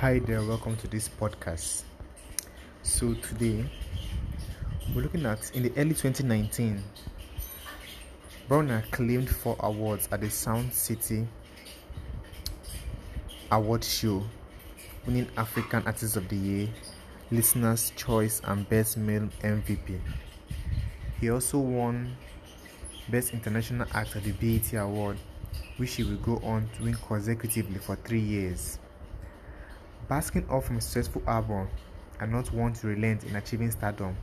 Hi there, welcome to this podcast. So today we're looking at in the early 2019, Burna claimed four awards at the Sound City Award Show, winning African Artist of the Year, Listener's Choice, and Best Male MVP. He also won Best International Act at the BET Award, which he will go on to win consecutively for three years. Basking off from a successful album and not one to relent in achieving stardom,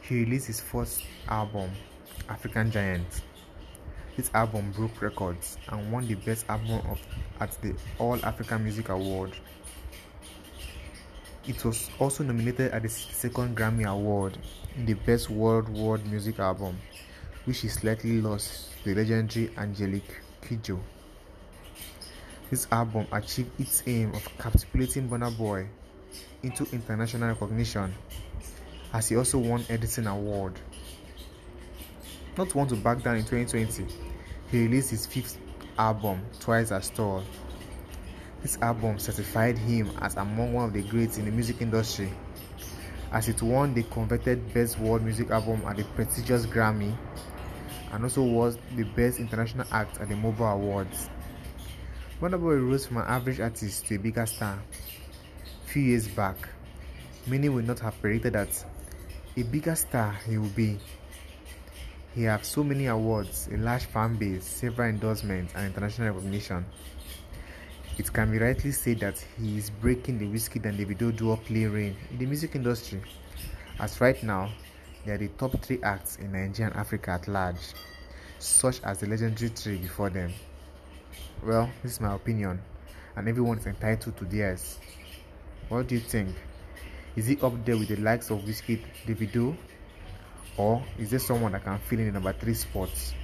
he released his first album, African Giant. This album broke records and won the best album of, at the All African Music Award. It was also nominated at the second Grammy Award in the Best World World Music Album, which he slightly lost to the legendary Angelique Kidjo. This album achieved its aim of catapulting Burna Boy into international recognition as he also won Edison Award. Not one to back down in 2020, he released his fifth album, Twice as Tall. This album certified him as among one of the greats in the music industry as it won the coveted Best World Music Album at the prestigious Grammy and also was the Best International Act at the MOBO Awards. Burna Boy rose from an average artist to a bigger star. A few years back, many would not have predicted that a bigger star he would be. He has so many awards, a large fan base, several endorsements, and international recognition. It can be rightly said that he is breaking the Wizkid and Davido duopoly reign in the music industry, as right now they are the top three acts in Nigeria and Africa at large, such as the legendary three before them. Well, this is my opinion, and everyone is entitled to theirs. What do you think? Is he up there with the likes of Wizkid, Davido, or is there someone that can fill in the number three spots?